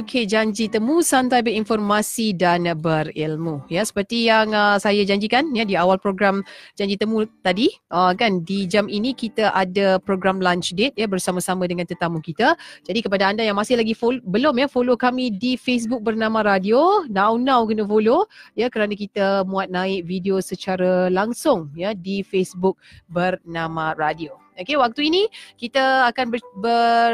Okey, janji temu santai berinformasi dan berilmu. Ya, seperti yang uh, saya janjikan ya di awal program janji temu tadi, uh, kan di jam ini kita ada program lunch date ya bersama-sama dengan tetamu kita. Jadi kepada anda yang masih lagi follow, belum ya follow kami di Facebook bernama Radio, now now kena follow ya kerana kita muat naik video secara langsung ya di Facebook bernama Radio. Okey, waktu ini kita akan ber, ber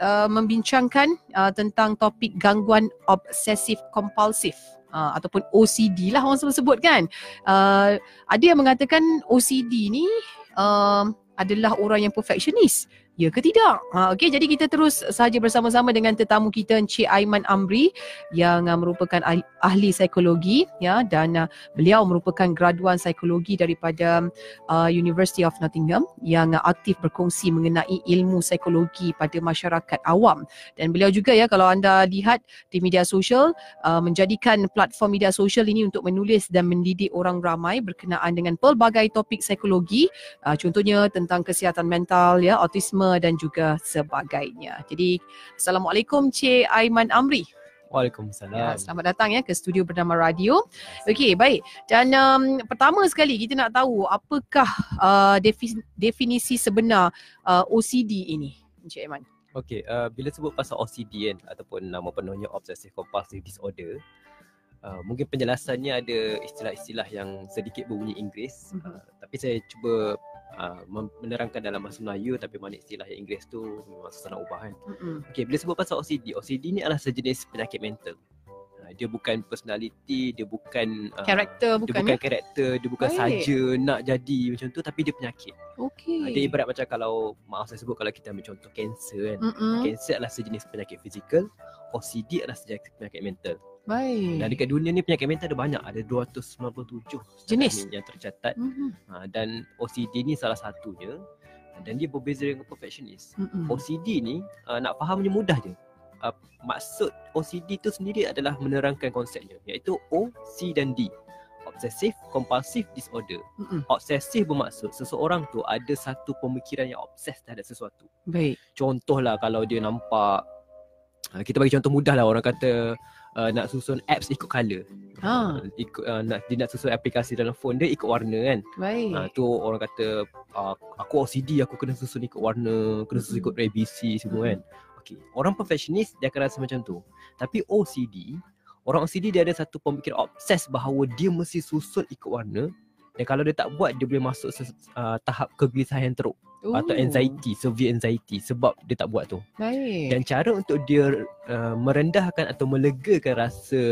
uh, membincangkan uh, tentang topik gangguan obsesif kompulsif uh, ataupun OCD lah orang sebut kan. Uh, ada yang mengatakan OCD ni uh, adalah orang yang perfectionist. Ya ke tidak? Ha, okay, jadi kita terus saja bersama-sama dengan tetamu kita Encik Aiman Amri yang uh, merupakan ahli, ahli psikologi ya dan uh, beliau merupakan graduan psikologi daripada uh, University of Nottingham yang uh, aktif berkongsi mengenai ilmu psikologi pada masyarakat awam dan beliau juga ya kalau anda lihat di media sosial uh, menjadikan platform media sosial ini untuk menulis dan mendidik orang ramai berkenaan dengan pelbagai topik psikologi uh, contohnya tentang kesihatan mental ya autisme dan juga sebagainya. Jadi Assalamualaikum Cik Aiman Amri. Waalaikumsalam. Ya, selamat datang ya ke studio bernama Radio. Okey, baik. Dan um, pertama sekali kita nak tahu apakah uh, definisi sebenar uh, OCD ini, Encik Aiman? Okey, uh, bila sebut pasal OCD kan ataupun nama penuhnya Obsessive Compulsive Disorder, uh, mungkin penjelasannya ada istilah-istilah yang sedikit berbunyi Inggeris, uh-huh. uh, tapi saya cuba uh, menerangkan dalam bahasa Melayu tapi mana istilah yang Inggeris tu memang susah nak ubah kan. Mm-hmm. Okey, bila sebut pasal OCD, OCD ni adalah sejenis penyakit mental. Uh, dia bukan personality, dia bukan uh, karakter bukan. Dia bukan ya? karakter, dia bukan Baik. saja nak jadi macam tu tapi dia penyakit. Okey. Uh, dia ibarat macam kalau maaf saya sebut kalau kita ambil contoh kanser kan. Mm-hmm. Kanser adalah sejenis penyakit fizikal, OCD adalah sejenis penyakit mental. Baik. Dan dekat dunia ni penyakit mental ada banyak. Ada 297 jenis yang tercatat. Mm-hmm. Ha, dan OCD ni salah satunya. Dan dia berbeza dengan perfectionist. Mm-hmm. OCD ni uh, nak fahamnya mudah je. Uh, maksud OCD tu sendiri adalah menerangkan konsepnya. Iaitu O, C dan D. Obsessive Compulsive Disorder. Mm-hmm. Obsessive bermaksud seseorang tu ada satu pemikiran yang obses terhadap sesuatu. Baik. Contohlah kalau dia nampak kita bagi contoh mudah lah orang kata uh, nak susun apps ikut color. Ha. Uh, ikut uh, nak dia nak susun aplikasi dalam phone dia ikut warna kan. Baik. Uh, tu orang kata uh, aku OCD aku kena susun ikut warna, kena susun ikut ABC semua kan. Okey. Orang perfectionist dia akan rasa macam tu. Tapi OCD, orang OCD dia ada satu pemikiran obses bahawa dia mesti susun ikut warna dan kalau dia tak buat dia boleh masuk uh, tahap kegelisahan teruk. Ooh. atau anxiety, severe anxiety sebab dia tak buat tu. Baik. Dan cara untuk dia uh, merendahkan atau melegakan rasa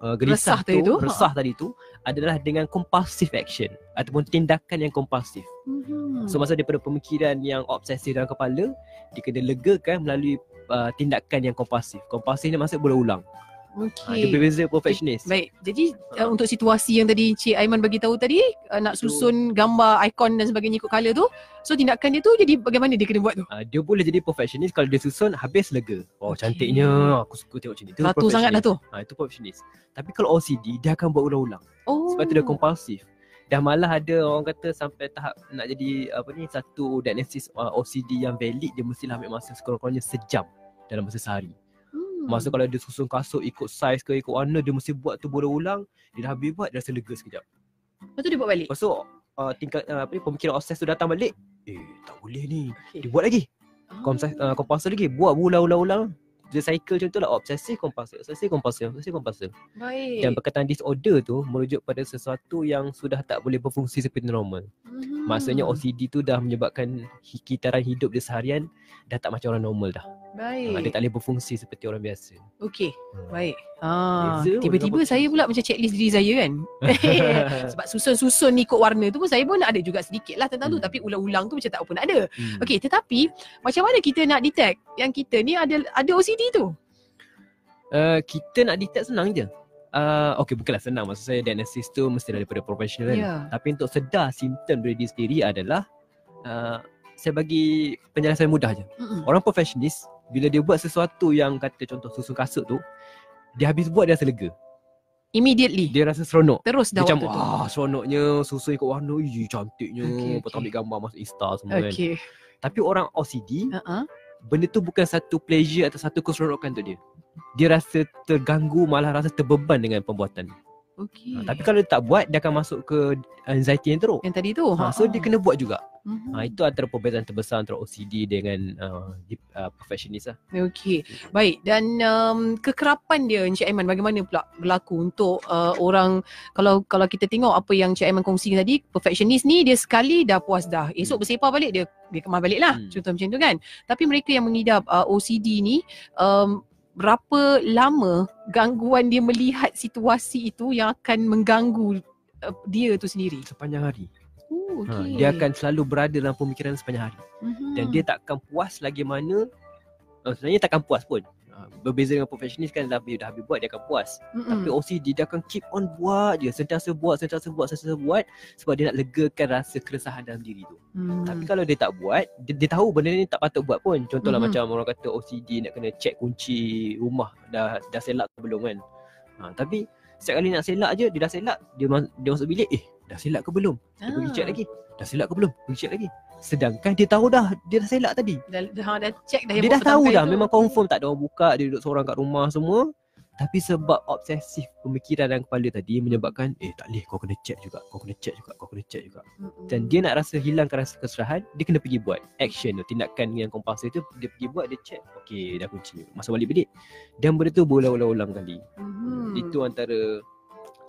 uh, gelisah resah tu, tu, resah tadi tu adalah dengan compulsive action ataupun tindakan yang kompulsif. Mm-hmm. So masa daripada pemikiran yang obsesif dalam kepala, dia kena legakan melalui uh, tindakan yang kompulsif. Kompulsif ni maksud berulang. Okay. Ha, dia berbeza perfectionist. Baik. Jadi uh, untuk situasi yang tadi Cik Aiman bagi tahu tadi uh, nak susun gambar ikon dan sebagainya ikut color tu. So tindakan dia tu jadi bagaimana dia kena buat tu? Uh, dia boleh jadi perfectionist kalau dia susun habis lega. Oh okay. cantiknya aku suka tengok macam ni. Ratu sangat dah tu. Ha, itu perfectionist. Tapi kalau OCD dia akan buat ulang-ulang. Oh. Sebab tu dia kompulsif. Dah malah ada orang kata sampai tahap nak jadi apa ni satu diagnosis uh, OCD yang valid dia mestilah ambil masa sekurang-kurangnya sejam dalam masa sehari. Masa kalau dia susun kasut ikut saiz ke ikut warna dia mesti buat tu berulang. Dia dah habis buat dia rasa lega sekejap. Lepas tu dia buat balik. Lepas tu uh, tingkat uh, apa ni pemikiran obses tu datang balik. Eh tak boleh ni. Okay. Dia buat lagi. Oh. Uh, compulsive lagi. Buat ulang-ulang. Dia cycle macam tu lah Obsesif compulsive Obsesif compulsive Obsesif compulsive Baik Dan perkataan disorder tu Merujuk pada sesuatu yang Sudah tak boleh berfungsi seperti normal hmm. Maksudnya OCD tu dah menyebabkan Kitaran hidup dia seharian Dah tak macam orang normal dah Baik. Dia tak boleh berfungsi seperti orang biasa. Okey. Hmm. Baik. Ha, tiba-tiba saya pula macam checklist diri saya kan. Sebab susun-susun ikut warna tu pun saya pun ada juga sedikit lah tentang hmm. tu. Tapi ulang-ulang tu macam tak apa nak ada. Hmm. Okey, tetapi macam mana kita nak detect yang kita ni ada ada OCD tu? Uh, kita nak detect senang je. Uh, okay bukanlah senang Maksud saya diagnosis tu Mesti daripada profesional yeah. Tapi untuk sedar simptom diri sendiri adalah uh, Saya bagi penjelasan mudah je Mm-mm. Orang profesionalis bila dia buat sesuatu yang kata contoh susun kasut tu dia habis buat dia rasa lega immediately dia rasa seronok terus dah macam ah seronoknya susun ikut warna ih cantiknya okay, okay. ambil gambar masuk insta semua okay. kan tapi orang OCD uh-huh. benda tu bukan satu pleasure atau satu keseronokan untuk dia dia rasa terganggu malah rasa terbeban dengan pembuatan. Okey. Ha, tapi kalau dia tak buat dia akan masuk ke anxiety yang teruk. yang tadi tu. Ha, so dia kena buat juga. Mhm. Ha, itu antara perbezaan terbesar antara OCD dengan uh, uh, perfectionist lah. Okey. Baik dan um, kekerapan dia Encik Aiman bagaimana pula berlaku untuk uh, orang kalau kalau kita tengok apa yang Encik Aiman kongsi tadi perfectionist ni dia sekali dah puas dah. Esok Hmm. bersepah balik dia dia kemas balik lah. Hmm. Contoh macam tu kan. Tapi mereka yang mengidap uh, OCD ni um, berapa lama gangguan dia melihat situasi itu yang akan mengganggu uh, dia tu sendiri. Sepanjang hari. Oh, Ha, okey. dia akan selalu berada dalam pemikiran sepanjang hari. Mhm. Dan dia takkan puas lagi mana uh, sebenarnya takkan puas pun. Uh, berbeza dengan perfectionist kan dah, dah habis buat dia akan puas. Mm-mm. Tapi OCD dia akan keep on buat je, sentiasa buat, sentiasa buat, sentiasa buat sebab dia nak legakan rasa keresahan dalam diri tu. Hmm. Tapi kalau dia tak buat, dia, dia tahu benda ni tak patut buat pun. Contohlah Mhm. macam orang kata OCD nak kena check kunci rumah dah dah selak ke belum kan. Ha, tapi setiap kali nak selak je, dia dah selak, dia mas- dia masuk bilik, eh dah selak ke belum? Dia pergi check Ah. lagi. Dah selak ke belum? Pergi check lagi. Sedangkan dia tahu dah dia dah selak tadi. Dah, dah, dah check dah Dia dah tahu dah tu. memang confirm tak ada orang buka, dia duduk seorang kat rumah semua. Tapi sebab obsesif pemikiran dalam kepala tadi menyebabkan eh tak boleh kau kena check juga, kau kena check juga, kau kena check juga. Mm-mm. Dan dia nak rasa hilangkan rasa keserahan, dia kena pergi buat action tu, tindakan yang kompulsif tu dia pergi buat, dia check. Okey, dah kunci. Masuk balik bilik. Dan benda tu berulang-ulang kali. Mhm. Itu antara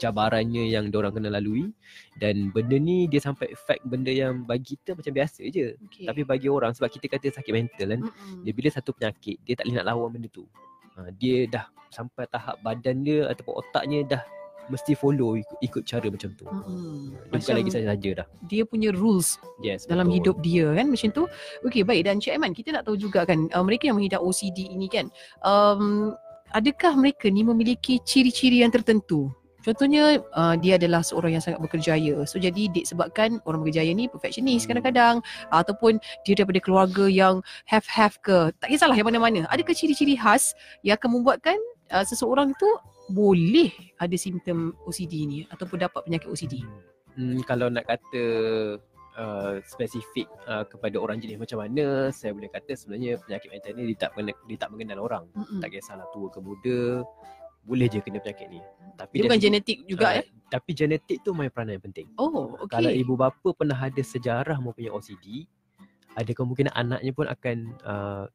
cabarannya yang orang kena lalui dan benda ni dia sampai efek benda yang bagi kita macam biasa je. okay. Tapi bagi orang sebab kita kata sakit mental kan, Mm-mm. dia bila satu penyakit dia tak boleh nak lawan benda tu. Ha, dia dah sampai tahap badan dia ataupun otaknya dah mesti follow ikut, ikut cara macam tu. Dia bukan lagi saja-saja dah. dia punya rules Yes. dalam betul. hidup dia kan macam tu. Okey baik dan Cik Aiman kita nak tahu juga kan uh, mereka yang mengidap OCD ini kan um, adakah mereka ni memiliki ciri-ciri yang tertentu? Contohnya uh, dia adalah seorang yang sangat berkerjaya. So jadi disebabkan orang berkerjaya ni perfectionist Hmm. kadang-kadang ataupun dia daripada keluarga yang have-have ke. Tak kisahlah yang mana-mana. Adakah ciri-ciri khas yang akan membuatkan uh, seseorang itu boleh ada simptom OCD ni ataupun dapat penyakit OCD? Hmm, kalau nak kata uh, spesifik uh, kepada orang jenis macam mana, saya boleh kata sebenarnya penyakit mental ni dia tak dia tak mengenal orang. Mm-mm. Tak kisahlah tua ke muda, boleh je kena penyakit ni. Tapi Dia bukan dari- genetik juga uh, eh? Tapi genetik tu main peranan yang penting. Oh, okey. Kalau ibu bapa pernah ada sejarah mempunyai OCD, ada kemungkinan anaknya pun akan uh,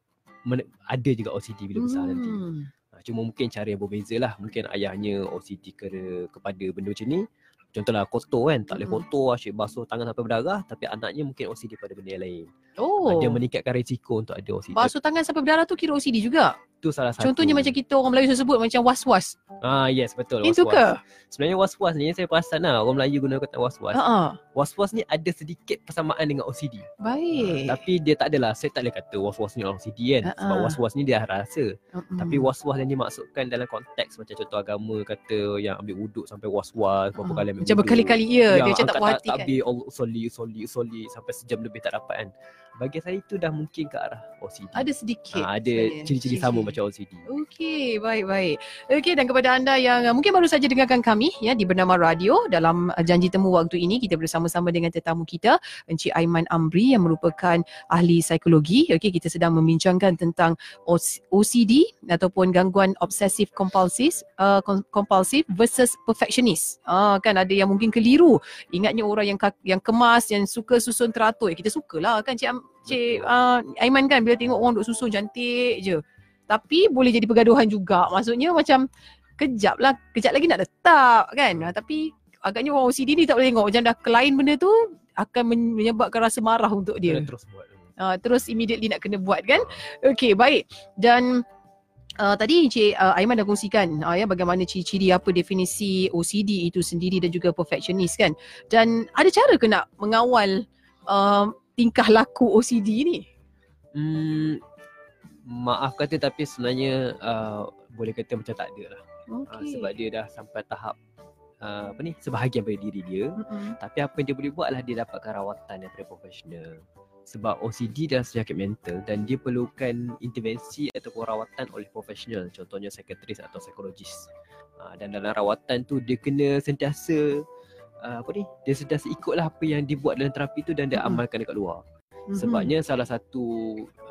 men- ada juga OCD bila besar nanti. Hmm. Ha, cuma mungkin cara yang berbeza lah. Mungkin ayahnya OCD ke, kepada benda macam ni. Contohlah kotor kan. Tak boleh Mm-mm. kotor, asyik basuh tangan sampai berdarah. Tapi anaknya mungkin OCD pada benda yang lain. Oh. Dia meningkatkan risiko untuk ada OCD. Basuh tangan sampai berdarah tu kira OCD juga. Itu salah satu. Contohnya macam kita orang Melayu sebut macam was-was. Ah yes betul. Itu ke? Sebenarnya was-was ni saya perasan lah. Orang Melayu guna kata was-was. Ha ah. Was-was ni ada sedikit persamaan dengan OCD. Baik. Tapi dia tak adalah. Saya tak boleh kata was-was ni orang OCD kan. Ha, Sebab was-was ni dia rasa. Mm-mm. Tapi was-was yang dimaksudkan dalam konteks macam contoh agama kata yang ambil wuduk sampai was-was berapa Ah, kali ambil Macam wuduk. berkali-kali ya, dia macam angkat tak puas hati kan. takbir Allah soli soli soli sampai sejam lebih tak dapat kan. Bagi saya itu dah mungkin ke arah OCD. Ada sedikit. ha, ada sebenarnya. ciri-ciri sama macam OCD. Okey, baik-baik. Okey dan kepada anda yang uh, mungkin baru saja dengarkan kami ya di Bernama Radio dalam uh, janji temu waktu ini kita bersama-sama dengan tetamu kita Encik Aiman Amri yang merupakan ahli psikologi. Okey, kita sedang membincangkan tentang OC- OCD ataupun gangguan obsesif kompulsif uh, kom- kompulsif versus perfectionist. Ah kan ada yang mungkin keliru. Ingatnya orang yang yang kemas yang suka susun teratur. Ya, kita sukalah kan Cik Am- Cik uh, Aiman kan bila tengok orang duk susun cantik je. Tapi boleh jadi pergaduhan juga. Maksudnya macam kejap lah, kejap lagi nak letak kan. Ha, tapi agaknya orang OCD ni tak boleh tengok macam dah kelain benda tu akan men- menyebabkan rasa marah untuk dia. Kena terus buat. Uh, terus immediately nak kena buat kan. Okey, baik. Dan Uh, tadi Encik uh, Aiman dah kongsikan uh, ya bagaimana ciri-ciri apa definisi OCD itu sendiri dan juga perfectionist kan. Dan ada cara ke nak mengawal uh, tingkah laku OCD ni? Hmm, maaf kata tapi sebenarnya uh, boleh kata macam tak ada lah. Uh, Okey. sebab dia dah sampai tahap uh, apa ni sebahagian daripada diri dia. Mm-mm. Tapi apa yang dia boleh buat adalah dia dapatkan rawatan daripada profesional. Sebab OCD adalah penyakit mental dan dia perlukan intervensi ataupun rawatan oleh profesional. Contohnya psikiatris atau psikologis. Uh, dan dalam rawatan tu dia kena sentiasa uh, apa ni? Dia sentiasa ikutlah apa yang dibuat dalam terapi tu dan dia Mm-mm. amalkan dekat luar. Mhm. Sebabnya salah satu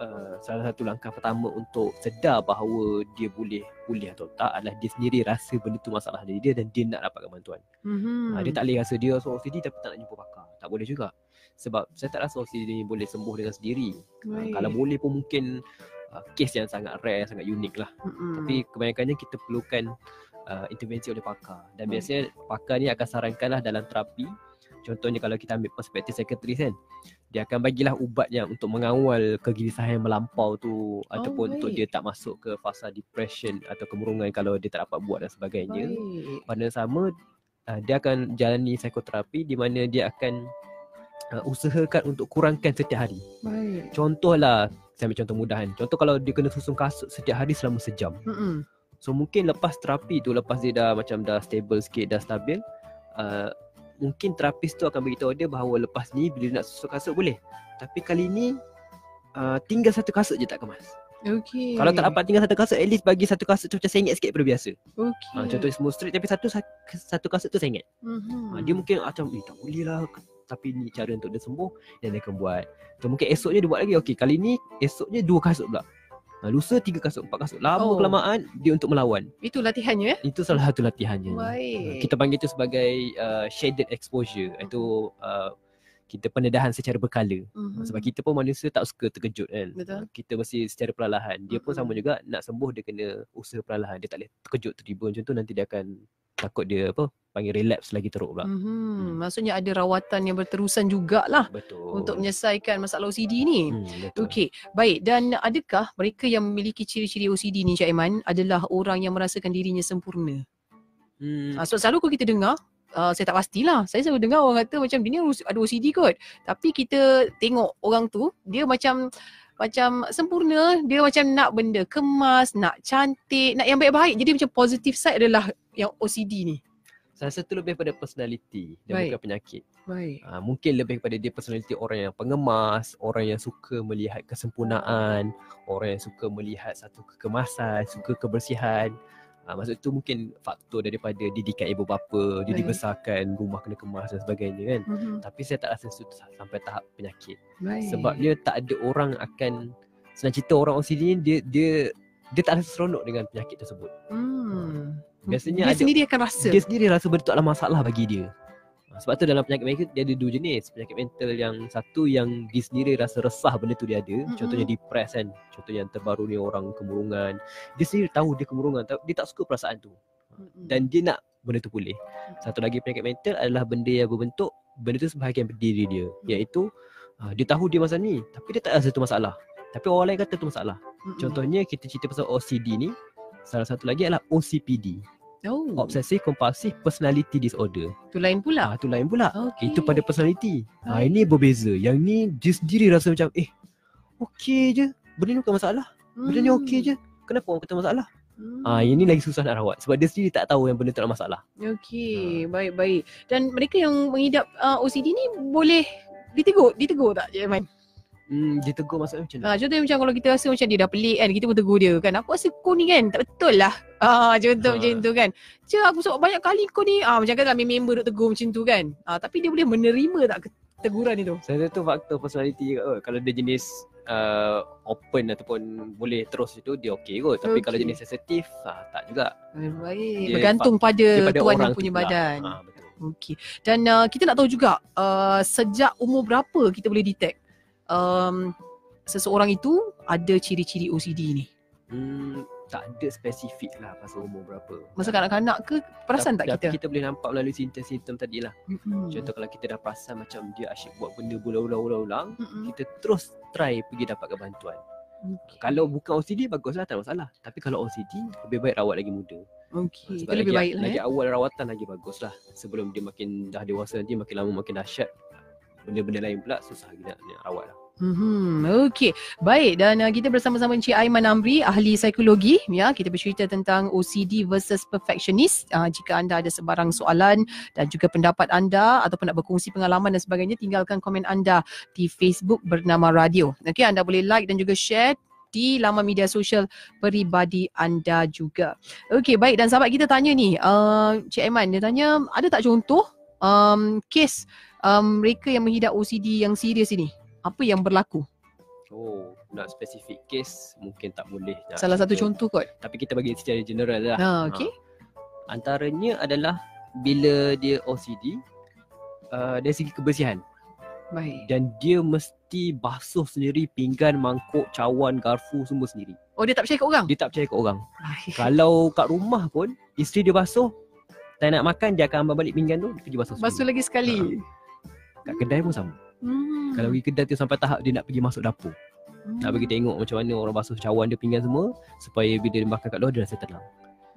uh, salah satu langkah pertama untuk sedar bahawa dia boleh pulih atau tak adalah dia sendiri rasa benda tu masalah diri dia dan dia nak dapatkan bantuan. Mhm. Ha, dia tak boleh rasa dia so OCD tapi tak nak jumpa pakar. Tak boleh juga. Sebab saya tak rasa OCD ni boleh sembuh dengan sendiri. Baik. kalau boleh pun mungkin uh, kes yang sangat rare, sangat unik lah. Mm-mm. Tapi kebanyakannya kita perlukan uh, intervensi oleh pakar. Dan Hmm. biasanya pakar ni akan sarankan lah dalam terapi. Contohnya kalau kita ambil perspektif psikiatris kan. Dia akan bagilah ubat yang untuk mengawal kegelisahan yang melampau tu ataupun untuk baik. dia tak masuk ke fasa depression atau kemurungan kalau dia tak dapat buat dan sebagainya. Baik. Pada sama uh, dia akan jalani psikoterapi di mana dia akan uh, usahakan untuk kurangkan setiap hari. Baik. Contohlah saya ambil contoh mudah kan. Contoh kalau dia kena susun kasut setiap hari selama sejam. Mm-mm. So mungkin lepas terapi tu lepas dia dah macam dah stable sikit dah stabil uh, mungkin terapis tu akan beritahu dia bahawa lepas ni bila nak susun kasut boleh. Tapi kali ni uh, tinggal satu kasut je tak kemas. Okey. Kalau tak dapat tinggal satu kasut at least bagi satu kasut tu macam sengit sikit daripada biasa. Okey. Ha, contoh semua straight tapi satu satu kasut tu sengit. Mhm. Ha, dia mungkin macam eh tak boleh lah tapi ni cara untuk dia sembuh dan dia akan buat. So mungkin esoknya dia buat lagi. Okey kali ni esoknya dua kasut pula. Ha, lusa tiga kasut, empat kasut. Lama Oh. kelamaan dia untuk melawan. Itu latihannya ya? Itu salah satu latihannya. Baik. Kita panggil itu sebagai uh, shaded exposure. Itu uh, kita pendedahan secara berkala. Mhm. Sebab kita pun manusia tak suka terkejut kan. Betul. Kita mesti secara perlahan. Dia pun sama Mm-mm. juga nak sembuh dia kena usaha perlahan. Dia tak boleh terkejut tiba macam tu nanti dia akan takut dia apa panggil relapse lagi teruk pula. Mhm. Maksudnya ada rawatan yang berterusan jugalah Betul. untuk menyelesaikan masalah OCD ni. hmm. Okey, baik. Dan adakah mereka yang memiliki ciri-ciri OCD ni Cik Aiman adalah orang yang merasakan dirinya sempurna? Hmm, Hmm. So selalu kalau kita dengar, uh, saya tak pastilah. Saya selalu dengar orang kata macam dia ni ada OCD kot. Tapi kita tengok orang tu, dia macam macam sempurna, dia macam nak benda kemas, nak cantik, nak yang baik-baik. Jadi macam positive side adalah yang OCD ni. Saya rasa tu lebih pada personality dan Baik. bukan penyakit. Baik. Uh, mungkin lebih kepada dia personality orang yang pengemas, orang yang suka melihat kesempurnaan, orang yang suka melihat satu kekemasan, suka kebersihan. Uh, maksud tu mungkin faktor daripada didikan ibu bapa, dia Baik. dibesarkan, rumah kena kemas dan sebagainya kan. Mhm. Tapi saya tak rasa itu sampai tahap penyakit. Baik. Sebabnya tak ada orang akan senang cerita orang OCD ni dia dia dia tak rasa seronok dengan penyakit tersebut. Hmm. Biasanya dia ada- sendiri akan rasa. Dia sendiri rasa benda tu adalah masalah bagi dia. Ha, Sebab tu dalam penyakit mental dia ada dua jenis. Penyakit mental yang satu yang dia sendiri rasa resah benda tu dia ada. Mm-mm. Contohnya depress kan. Contoh yang terbaru ni orang kemurungan. Dia sendiri tahu dia kemurungan. Dia tak suka perasaan tu. Dan dia nak benda tu pulih. Satu lagi penyakit mental adalah benda yang berbentuk. Benda tu sebahagian diri dia. Iaitu uh, dia tahu dia masalah ni. Tapi dia tak rasa tu masalah. Tapi orang lain kata tu masalah. Contohnya kita cerita pasal OCD ni. Salah satu lagi adalah OCPD. Oh, Obsessive Compulsive Personality Disorder. tu lain pula. Ah, tu lain pula. Okey. Itu pada personality. Ah, Baik. ini berbeza. Yang ni dia sendiri rasa macam eh okey je. Benda ni bukan masalah. Benda ni okey je. Kenapa orang kata masalah? Hmm. Ah, ini lagi susah nak rawat sebab dia sendiri tak tahu yang benda tu ada masalah. Okey, baik-baik. Dan mereka yang mengidap uh, OCD ni boleh ditegur, ditegur tak Cik Aiman? Hmm, dia tegur maksudnya macam mana? Ha, contohnya macam kalau kita rasa macam dia dah pelik kan, kita pun tegur dia kan. Aku rasa kau ni kan tak betul lah. Ah, contoh Ha. macam tu kan. Cik aku sebab banyak kali kau ni, ah, macam kan ramai member duk tegur macam tu kan. Ah, tapi dia boleh menerima tak teguran itu? Saya rasa tu faktor personality juga kot. Kalau dia jenis uh, open ataupun boleh terus itu dia okey kot. Tapi kalau Okey. jenis sensitif ah, tak juga. Baik. Dia Bergantung pada tuan yang tu punya pula. badan. Ah, betul. Okey. Dan uh, kita nak tahu juga uh, sejak umur berapa kita boleh detect um, seseorang itu ada ciri-ciri OCD ni. Hmm, tak ada spesifik lah pasal umur berapa. Masa kanak-kanak ke perasan tak Tapi- kita? Kita boleh nampak melalui simptom-simptom tadi lah. Mm-mm. Contoh kalau kita dah perasan macam dia asyik buat benda berulang-ulang, Mm-mm. kita terus try pergi dapatkan bantuan. Okey. Kalau bukan OCD baguslah tak ada masalah. Tapi kalau OCD lebih baik rawat lagi muda. Okey, itu lebih lagi, baik lah lagi ya. awal rawatan lagi baguslah. Sebelum dia makin dah dewasa nanti makin lama makin dahsyat. Benda-benda lain pula susah lagi nak, nak rawat lah. Hmm, okey. Baik dan uh, kita bersama-sama Encik Aiman Amri, ahli psikologi ya. Kita bercerita tentang OCD versus perfectionist. Uh, jika anda ada sebarang soalan dan juga pendapat anda ataupun nak berkongsi pengalaman dan sebagainya, tinggalkan komen anda di Facebook bernama Radio. Okey, anda boleh like dan juga share di laman media sosial peribadi anda juga. Okey, baik dan sahabat kita tanya ni, uh, Cik Aiman dia tanya ada tak contoh um, kes um, mereka yang mengidap OCD yang serius ini? Apa yang berlaku? Oh, nak spesifik kes mungkin tak boleh nak Salah satu contoh kot. Tapi kita bagi secara general lah. Ha, okey. Antaranya adalah bila dia OCD uh, dari segi kebersihan Baik. dan dia mesti basuh sendiri pinggan, mangkuk, cawan, garfu semua sendiri. Oh dia tak percaya kat orang? Dia tak percaya kat orang. Baik. Kalau kat rumah pun isteri dia basuh tak nak makan dia akan ambil balik pinggan tu dia pergi basuh. Basuh sendiri. lagi sekali. Kat kedai pun sama. Hmm. Kalau pergi kedai tu sampai tahap dia nak pergi masuk dapur. Hmm. Nak pergi tengok macam mana orang basuh cawan dia pinggan semua supaya bila dia makan kat luar dia rasa tenang.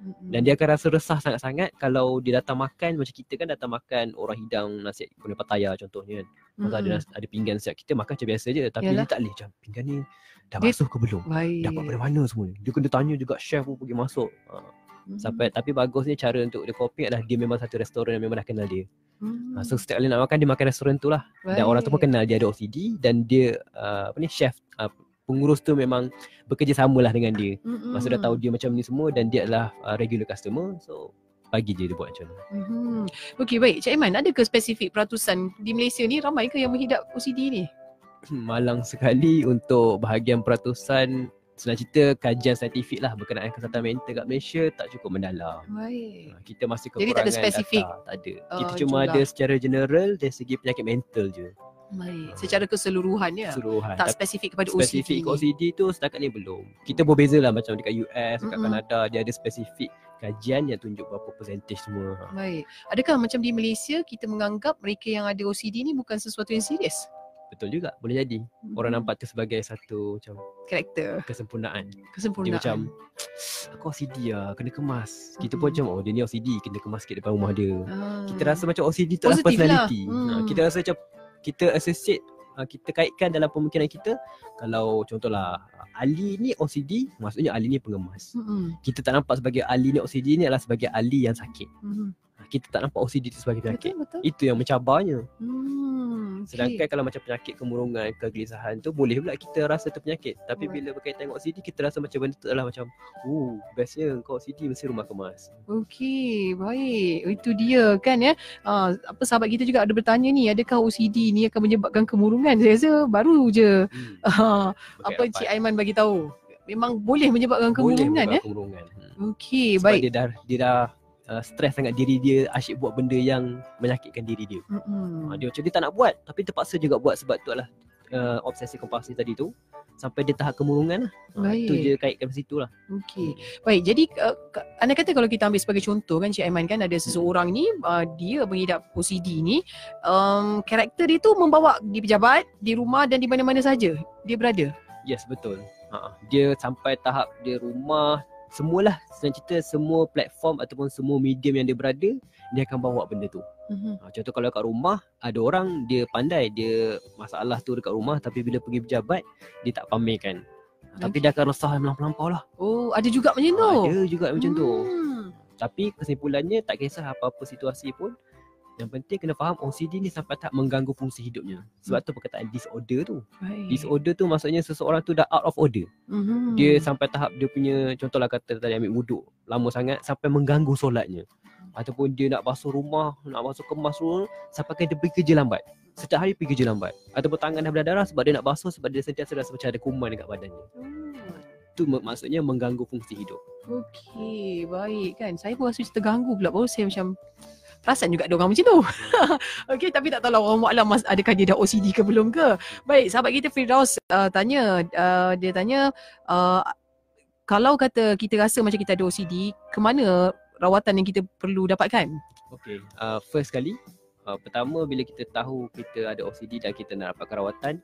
Hmm. Dan dia akan rasa resah sangat-sangat kalau dia datang makan macam kita kan datang makan orang hidang nasi kuning pataya contohnya kan. Masa ada Hmm. nasi- ada pinggan siap kita makan macam biasa je tapi Yalah. dia tak boleh macam pinggan ni dah Dia- basuh ke belum? Baik. Dapat dari mana semua ni? Dia kena tanya juga chef pun pergi masuk. Ha. Hmm. Sampai tapi bagusnya cara untuk dia coping adalah dia memang satu restoran yang memang dah kenal dia. Hmm. Ha, so setiap kali nak makan dia makan restoran tu lah. Dan orang tu pun Baik. kenal dia ada OCD dan dia uh, apa ni chef uh, pengurus tu memang bekerja samalah dengan dia. Hmm. Masa dah tahu dia macam ni semua dan dia adalah uh, regular customer so bagi je dia buat macam mana. Hmm. Okey baik. Cik Aiman, ada ke spesifik peratusan di Malaysia ni ramai ke yang menghidap OCD ni? Malang sekali untuk bahagian peratusan senang cerita kajian saintifik lah berkenaan kesihatan mental kat Malaysia tak cukup mendalam. Baik. Ha, Kita masih Jadi kekurangan tak ada spesifik, data. Tak ada. uh, Kita cuma jumlah. ada secara general dari segi penyakit mental je. Baik. Secara keseluruhannya. Keseluruhan. Tak Tapi spesifik kepada spesifik OCD ni. OCD tu setakat ni belum. Kita berbeza lah macam dekat US, dekat. Kanada dia ada spesifik kajian yang tunjuk berapa percentage semua. Ha. Baik. Adakah macam di Malaysia kita menganggap mereka yang ada OCD ni bukan sesuatu yang serius? Betul juga, boleh jadi. Orang Hmm. nampak tu sebagai satu macam karakter, kesempurnaan. Dia kesempurnaan. macam aku OCD lah, kena kemas. Kita pun macam oh dia ni OCD, kena kemas sikit depan rumah dia. Ah. Kita rasa macam OCD tu adalah lah. personality. Ha, Hmm. kita rasa macam kita associate ha, kita kaitkan dalam pemikiran kita kalau contohlah Ali ni OCD, maksudnya Ali ni pengemas. Mm-mm. Kita tak nampak sebagai Ali ni OCD ni adalah sebagai Ali yang sakit. Mm-mm. Kita tak nampak OCD tu sebagai penyakit. Betul betul. Itu yang mencabarnya. Hmm. Sedangkan kalau macam penyakit kemurungan, kegelisahan tu boleh pula kita rasa tu penyakit. Tapi Alright. bila berkaitan dengan OCD kita rasa macam benda tu adalah macam oh bestnya kau OCD mesti rumah kemas. Okey, baik. Itu dia kan ya. Ah, apa sahabat kita juga ada bertanya ni, adakah OCD ni akan menyebabkan kemurungan? Saya rasa baru je Hmm. berkait apa rapat. Cik Aiman bagi tahu. Memang boleh menyebabkan boleh kemurungan menyebabkan ya. kemurungan. Hmm. Okey, Sebab baik. dia dah dia dah uh, stres sangat diri dia asyik buat benda yang menyakitkan diri dia. Mm-mm. Ha, dia macam dia tak nak buat tapi terpaksa juga buat sebab tu adalah uh, obsesi kompulsif tadi tu sampai dia tahap kemurungan lah. Ha, itu Baik. je kaitkan situ lah. Okey. Baik, jadi uh, anda kata kalau kita ambil sebagai contoh kan Cik Aiman kan ada seseorang ni uh, dia mengidap OCD ni um, karakter dia tu membawa di pejabat, di rumah dan di mana-mana saja dia berada. Yes betul. Ha, dia sampai tahap dia rumah semualah senang cerita semua platform ataupun semua medium yang dia berada dia akan bawa benda tu. Mhm. Ha, contoh kalau kat rumah ada orang dia pandai dia masalah tu dekat rumah tapi bila pergi pejabat dia tak pamerkan. Ha, tapi dia akan resah melampau-lampau lah. Oh, ada juga macam tu. Ha, dia juga macam tu. Hmm. Tapi kesimpulannya tak kisah apa-apa situasi pun yang penting kena faham OCD ni sampai tak mengganggu fungsi hidupnya. Sebab tu perkataan disorder tu. Baik. Disorder tu maksudnya seseorang tu dah out of order. Mhm. Dia sampai tahap dia punya contohlah kata tadi ambil wuduk lama sangat sampai mengganggu solatnya. Ataupun dia nak basuh rumah, nak basuh kemas rumah sampai kan dia pergi kerja lambat. Setiap hari pergi kerja lambat. Ataupun tangan dah berdarah sebab dia nak basuh sebab dia sentiasa rasa macam ada kuman dekat badannya. Hmm. Itu mak- maksudnya mengganggu fungsi hidup. Okey, baik kan. Saya pun rasa terganggu pula. Baru saya macam perasan juga ada orang macam tu. Okey, tapi tak tahu lah orang maklum mas adakah dia dah OCD ke belum ke. Baik, sahabat kita Firdaus uh, tanya, uh, dia tanya uh, kalau kata kita rasa macam kita ada OCD, ke mana rawatan yang kita perlu dapatkan? Okay, uh, first kali uh, Pertama bila kita tahu kita ada OCD dan kita nak dapatkan rawatan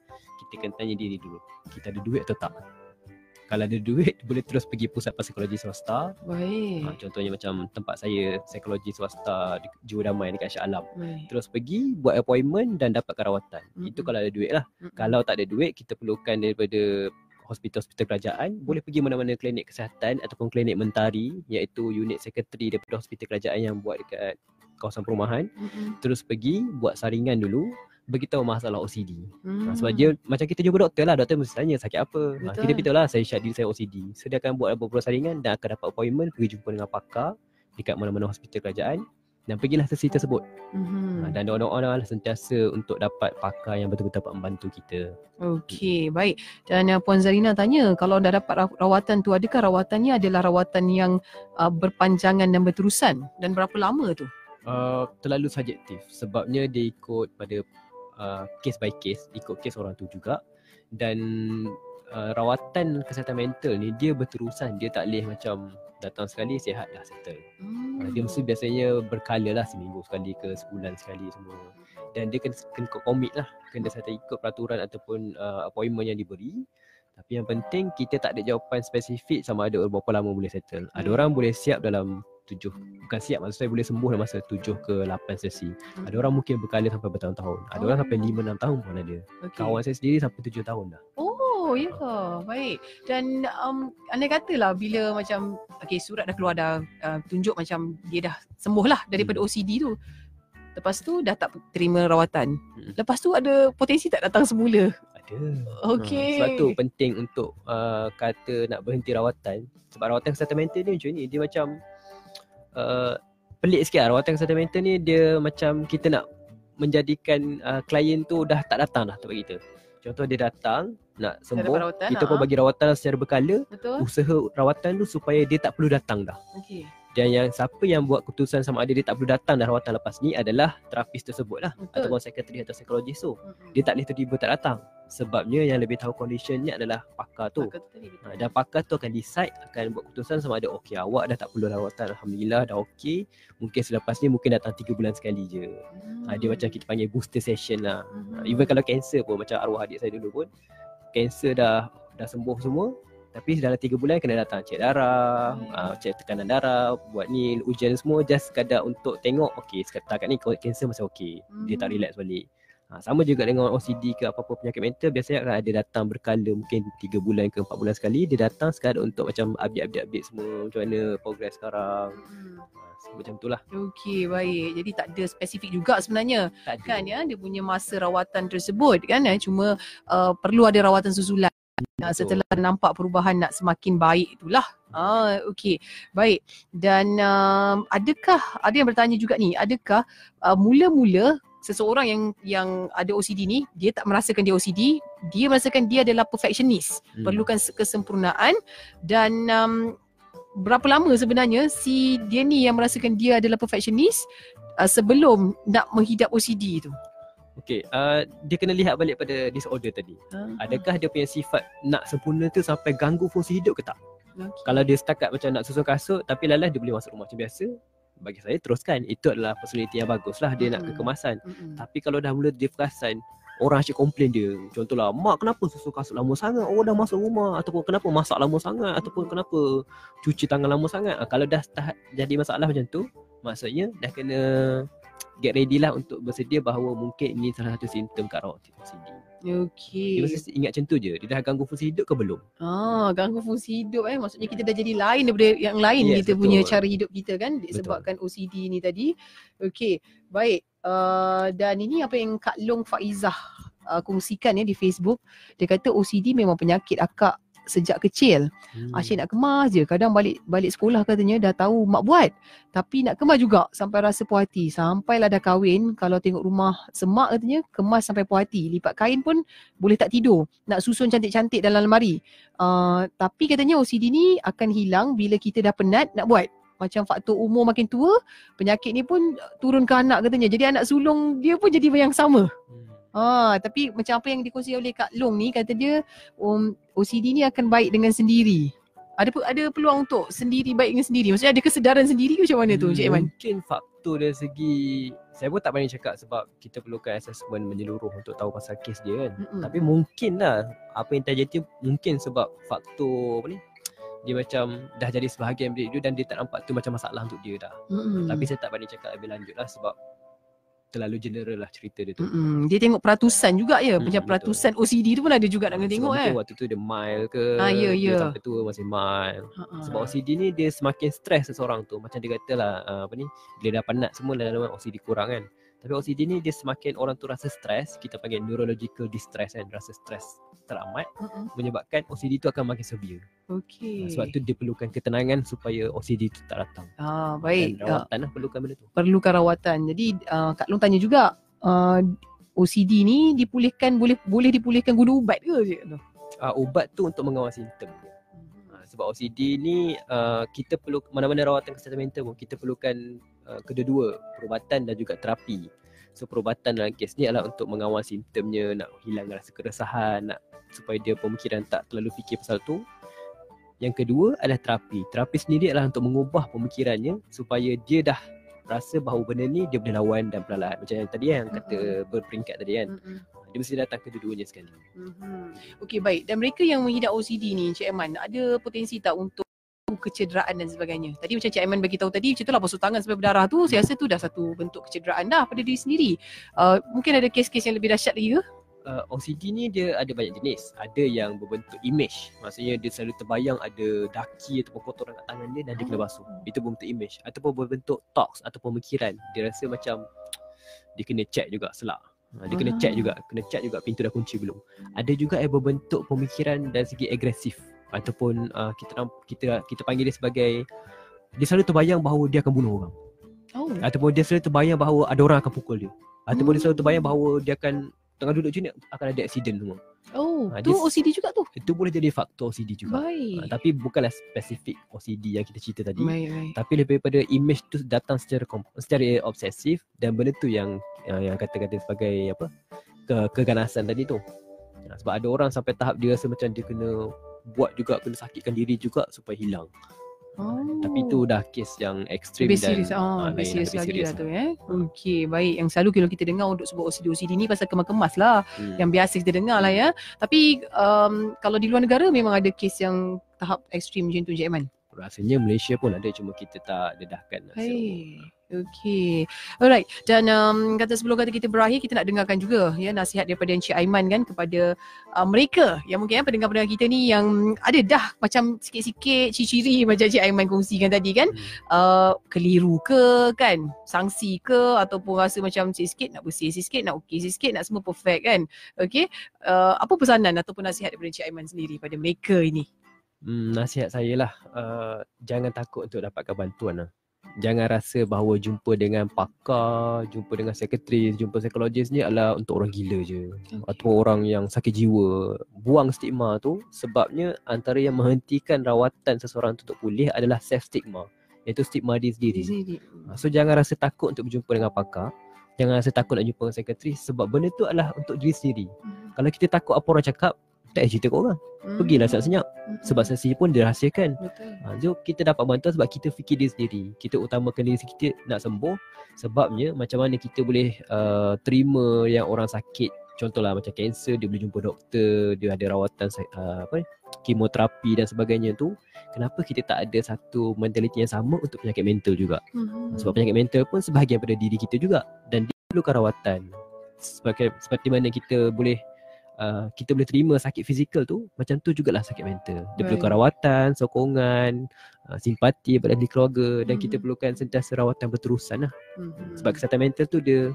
Kita kena tanya diri dulu Kita ada duit atau tak Kalau ada duit boleh terus pergi pusat psikologi swasta Baik. uh, Contohnya macam tempat saya psikologi swasta di Jiwa Damai dekat Shah Alam Baik. Terus pergi buat appointment dan dapatkan rawatan Mm-mm. Itu kalau ada duit lah Mm-mm. Kalau tak ada duit kita perlukan daripada hospital-hospital kerajaan boleh pergi mana-mana klinik kesihatan ataupun klinik mentari iaitu unit sekretari daripada hospital kerajaan yang buat dekat kawasan perumahan Mm-mm. terus pergi buat saringan dulu beritahu masalah OCD. Hmm. Ha, sebab dia macam kita jumpa doktor lah, doktor mesti tanya sakit apa. Ha, Betul. kita beritahu lah saya syak diri saya OCD. So dia akan buat beberapa saringan dan akan dapat appointment pergi jumpa dengan pakar dekat mana-mana hospital kerajaan dan pergilah sesi tersebut. Mhm. Ha, dan doa-doa lah sentiasa untuk dapat pakar yang betul-betul dapat membantu kita. Okey, baik. Dan uh, Puan Zarina tanya, kalau dah dapat raw- rawatan tu, adakah rawatannya adalah rawatan yang uh, berpanjangan dan berterusan? Dan berapa lama tu? Uh, terlalu subjektif sebabnya dia ikut pada uh, case by case, ikut case orang tu juga dan uh, rawatan kesihatan mental ni dia berterusan, dia tak boleh macam datang sekali sihat dah settle. Hmm. Uh, dia mesti biasanya berkala lah seminggu sekali ke sebulan sekali semua. Dan dia kena, kena komit lah. Kena satu ikut peraturan ataupun uh, appointment yang diberi. Tapi yang penting kita tak ada jawapan spesifik sama ada berapa lama boleh settle. Ada Hmm. orang boleh siap dalam tujuh bukan siap maksud saya boleh sembuh dalam masa tujuh ke lapan sesi. Ada orang mungkin berkala sampai bertahun-tahun. Ada orang sampai Oh. lima enam tahun pun ada. Okay. Kawan saya sendiri sampai tujuh tahun dah. Oh, ya ke? Baik. Dan um, anda katalah bila macam okay, surat dah keluar dah uh, tunjuk macam dia dah sembuh lah daripada Hmm. OCD tu. Lepas tu dah tak terima rawatan. Hmm. Lepas tu ada potensi tak datang semula. Ada. Okey. Ha, sebab tu penting untuk uh, kata nak berhenti rawatan. Sebab rawatan kesihatan mental ni macam ni. Dia macam uh, pelik sikit lah. Rawatan kesihatan mental ni dia macam kita nak menjadikan uh, klien tu dah tak datang dah tempat kita. Contoh dia datang nak sembuh. rawatan, kita pun ha. bagi rawatan secara berkala. Betul? Usaha rawatan tu supaya dia tak perlu datang dah. Okey. Dan yang siapa yang buat keputusan sama ada dia tak perlu datang dah rawatan lepas ni adalah terapis tersebut lah. Betul. Ataupun psikiatri atau psikologis tu. Mm-mm. Dia tak boleh tiba-tiba tak datang. Sebabnya yang lebih tahu condition ni adalah pakar tu. Pakar tu. Ha, dan pakar tu akan decide akan buat keputusan sama ada okey awak dah tak perlu rawatan alhamdulillah dah okey. Mungkin selepas ni mungkin datang 3 bulan sekali je. Ha, dia macam kita panggil booster session lah. Ha, Mhm. even kalau cancer pun macam arwah adik saya dulu pun cancer dah dah sembuh semua tapi dalam 3 bulan kena datang cek darah, Hmm. uh, cek tekanan darah, buat ni ujian semua just sekadar untuk tengok okey setakat ni cancer masih okey. Dia tak Hmm. relax balik. Ha, sama juga dengan OCD ke apa-apa penyakit mental biasanya akan ada datang berkala mungkin 3 bulan ke 4 bulan sekali dia datang sekadar untuk macam update-update semua macam mana progress sekarang. Hmm. Ha, macam tu lah. Okey, baik. Jadi tak ada spesifik juga sebenarnya Tak ada. kan ya dia punya masa rawatan tersebut kan eh cuma uh, perlu ada rawatan susulan Betul. setelah nampak perubahan nak semakin baik itulah. Ah okey. Baik. Dan um, adakah ada yang bertanya juga ni, adakah uh, mula-mula seseorang yang yang ada OCD ni dia tak merasakan dia OCD, dia merasakan dia adalah perfectionist, Hmm. perlukan se- kesempurnaan dan um, berapa lama sebenarnya si dia ni yang merasakan dia adalah perfectionist uh, sebelum nak menghidap OCD tu? Okey, uh, dia kena lihat balik pada disorder tadi. Adakah dia punya sifat nak sempurna tu sampai ganggu fungsi hidup ke tak? Okay. Kalau dia setakat macam nak susun kasut tapi lalas dia boleh masuk rumah macam biasa, bagi saya teruskan. Itu adalah personality yang bagus lah. Dia nak Mm-mm. kekemasan. Mm-mm. Tapi kalau dah mula dia perasan Orang asyik komplain dia Contohlah Mak kenapa susu kasut lama sangat Orang dah masuk rumah Ataupun kenapa masak lama sangat Ataupun kenapa Cuci tangan lama sangat ha, Kalau dah start jadi masalah macam tu Maksudnya dah kena Get ready lah untuk bersedia bahawa mungkin ini salah satu simptom kat rawat OCD. Dia Okey. mesti ingat macam tu je. Dia dah ganggu fungsi hidup ke belum? Ah, ganggu fungsi hidup eh. Maksudnya kita dah jadi lain daripada yang lain Yes, kita betul. punya cara hidup kita kan disebabkan OCD ni tadi. Okey. Baik. Uh, dan ini apa yang Kak Long Faizah uh, kongsikan ya di Facebook. Dia kata OCD memang penyakit akak sejak kecil. Hmm. Asyik nak kemas je. Kadang balik balik sekolah katanya dah tahu mak buat. Tapi nak kemas juga sampai rasa puas hati. Sampailah dah kahwin kalau tengok rumah semak katanya kemas sampai puas hati. Lipat kain pun boleh tak tidur. Nak susun cantik-cantik dalam lemari. Uh, tapi katanya OCD ni akan hilang bila kita dah penat nak buat. Macam faktor umur makin tua, penyakit ni pun turun ke anak katanya. Jadi anak sulung dia pun jadi yang sama. Hmm. Ah, tapi macam apa yang dikongsi oleh Kak Long ni kata dia um, OCD ni akan baik dengan sendiri. Ada ada peluang untuk sendiri baik dengan sendiri. Maksudnya ada kesedaran sendiri ke macam mana tu Cik Iman? Mungkin faktor dari segi saya pun tak berani cakap sebab kita perlukan assessment menyeluruh untuk tahu pasal kes dia kan. Mm-mm. Tapi mungkin lah apa yang terjadi mungkin sebab faktor apa ni dia macam dah jadi sebahagian diri dia dan dia tak nampak tu macam masalah untuk dia dah. Mm-mm. Tapi saya tak berani cakap lebih lanjut lah sebab terlalu general lah cerita dia tu. Mm-mm. Dia tengok peratusan juga ya. Mm, Macam betul. peratusan OCD tu pun ada juga nak kena Sebab tengok eh. waktu tu dia mild ke Ah, ya, dia ya. sampai tua masih mild. Ha-ha. Sebab OCD ni dia semakin stres seseorang tu Macam dia kata lah uh, apa ni Bila dah penat semua dalam OCD kurang kan Tapi OCD ni dia semakin orang tu rasa stres, kita panggil neurological distress kan, rasa stres teramat Mm-mm. menyebabkan OCD tu akan makin severe. Okey. Sebab tu dia perlukan ketenangan supaya OCD tu tak datang. Ah, baik. Dan Ah, rawatan lah perlukan benda tu. perlukan rawatan. Jadi uh, Kak Long tanya juga uh, OCD ni dipulihkan boleh boleh dipulihkan guna ubat ke je? Uh, ubat tu untuk mengawal simptom dia. Sebab OCD ni uh, kita perlu mana-mana rawatan kesihatan mental pun kita perlukan uh, kedua-dua perubatan dan juga terapi. So perubatan dalam kes ni adalah untuk mengawal simptomnya, nak hilangkan rasa keresahan, nak supaya dia pemikiran tak terlalu fikir pasal tu. Yang kedua adalah terapi. Terapi sendiri adalah untuk mengubah pemikirannya supaya dia dah rasa bahawa benda ni dia boleh lawan dan perlahan. Macam yang tadi yang kata berperingkat tadi kan. Dia mesti datang kedua-duanya sekali. Mhm. Okey baik. Dan mereka yang mengidap OCD ni Cik Aiman ada potensi tak untuk kecederaan dan sebagainya. Tadi macam Cik Aiman bagi tahu tadi macam tu lah basuh tangan sampai berdarah tu saya rasa tu dah satu bentuk kecederaan dah pada diri sendiri. Uh, mungkin ada kes-kes yang lebih dahsyat lagi ke? uh, OCD ni dia ada banyak jenis. Ada yang berbentuk image. Maksudnya dia selalu terbayang ada daki ataupun kotoran kat tangan dia dan dia kena basuh. Itu berbentuk image. Ataupun berbentuk thoughts atau pemikiran. Dia rasa macam dia kena check juga selak. Ha, Dia kena check Ah. juga, kena check juga pintu dah kunci belum. Ada juga yang berbentuk pemikiran dari segi agresif ataupun uh, kita kita kita panggil dia sebagai dia selalu terbayang bahawa dia akan bunuh orang. Oh. Ataupun dia selalu terbayang bahawa ada orang akan pukul dia. Ataupun dia Hmm. selalu terbayang bahawa dia akan tengah duduk macam akan ada accident semua. Oh, Ha, tu dia- OCD juga tu. Itu boleh jadi faktor OCD juga. Baik. Ha, tapi bukanlah spesifik OCD yang kita cerita tadi. Baik, baik. Tapi lebih daripada image tu datang secara secara obsesif dan benda tu yang uh, yang kata-kata sebagai apa? Ke, keganasan tadi tu. Ha, sebab ada orang sampai tahap dia rasa macam dia kena buat juga kena sakitkan diri juga supaya hilang. Oh. Tapi itu dah kes yang ekstrim lebih dan serius. Oh, ah, lebih serius lagi serius lah tu eh. Okey, baik. Yang selalu kalau kita dengar untuk sebut OCD OCD ni pasal kemas-kemas lah. Hmm. Yang biasa kita dengar lah ya. Tapi um, kalau di luar negara memang ada kes yang tahap ekstrim macam tu Encik Aiman. Rasanya Malaysia pun ada cuma kita tak dedahkan. lah secara Okay. Alright. Dan um, kata sebelum kata kita berakhir, kita nak dengarkan juga ya nasihat daripada Encik Aiman kan kepada uh, mereka yang mungkin ya, pendengar-pendengar kita ni yang ada dah macam sikit-sikit ciri-ciri macam Encik Aiman kongsikan tadi kan. Hmm. Uh, keliru ke kan, sangsi ke ataupun rasa macam sikit-sikit nak bersih sikit, nak okey sikit, nak semua perfect kan. Okay. Uh, apa pesanan ataupun nasihat daripada Encik Aiman sendiri pada mereka ini? Hmm, nasihat saya lah uh, jangan takut untuk dapatkan bantuan lah. Jangan rasa bahawa jumpa dengan pakar, jumpa dengan sekretari, jumpa psikologis ni adalah untuk orang gila je. Okay. Atau orang yang sakit jiwa. Buang stigma tu sebabnya antara yang menghentikan rawatan seseorang tu untuk pulih adalah self stigma. Iaitu stigma diri sendiri. Ha, So jangan rasa takut untuk berjumpa dengan pakar. Jangan rasa takut nak jumpa dengan sekretari sebab benda tu adalah untuk diri sendiri. Kalau kita takut apa orang cakap, tak payah cerita kat orang. Pergilah senyap-senyap. Sebab sesi pun dirahsiakan. Betul. Ha, so kita dapat bantuan sebab kita fikir diri sendiri. Kita utamakan diri kita nak sembuh. Sebabnya macam mana kita boleh uh, terima yang orang sakit. Contohlah macam kanser dia boleh jumpa doktor, dia ada rawatan uh, apa kemoterapi dan sebagainya tu. Kenapa kita tak ada satu mentaliti yang sama untuk penyakit mental juga? Mhm. Sebab penyakit mental pun sebahagian daripada diri kita juga dan dia perlukan rawatan. Sebagai seperti mana kita boleh uh, kita boleh terima sakit fizikal tu, macam tu jugalah sakit mental. Dia Baik. perlukan rawatan, sokongan, uh, simpati daripada ahli keluarga dan kita Mhm. perlukan sentiasa rawatan berterusan lah. Mhm. Sebab kesihatan mental tu dia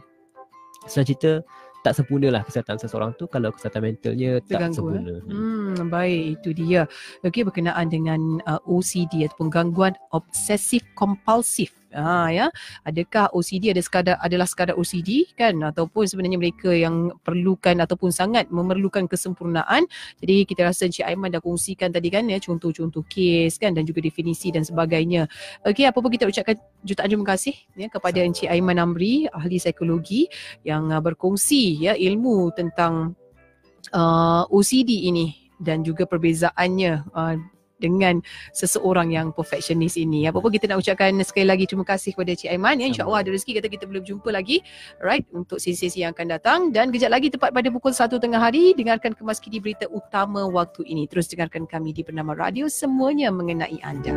senang cerita tak sempurna lah kesihatan seseorang tu kalau kesihatan mentalnya tak Terganggu, sempurna. Hmm. Hmm, baik itu dia. Okey berkenaan dengan uh, OCD ataupun gangguan obsesif kompulsif. Ha ya. Adakah OCD ada sekadar adalah sekadar OCD kan ataupun sebenarnya mereka yang perlukan ataupun sangat memerlukan kesempurnaan. Jadi kita rasa Encik Aiman dah kongsikan tadi kan ya contoh-contoh kes kan dan juga definisi dan sebagainya. Okey apa pun kita ucapkan jutaan terima kasih ya kepada Encik Aiman Amri ahli psikologi yang uh, berkongsi ya ilmu tentang uh, OCD ini dan juga perbezaannya uh, dengan seseorang yang perfectionist ini. Apa pun kita nak ucapkan sekali lagi terima kasih kepada Cik Aiman ya. InsyaAllah ada rezeki kata kita boleh berjumpa lagi. Alright untuk sesi-sesi yang akan datang dan kejap lagi tepat pada pukul 1 tengah hari dengarkan kemas kini berita utama waktu ini. Terus dengarkan kami di Bernama Radio semuanya mengenai anda.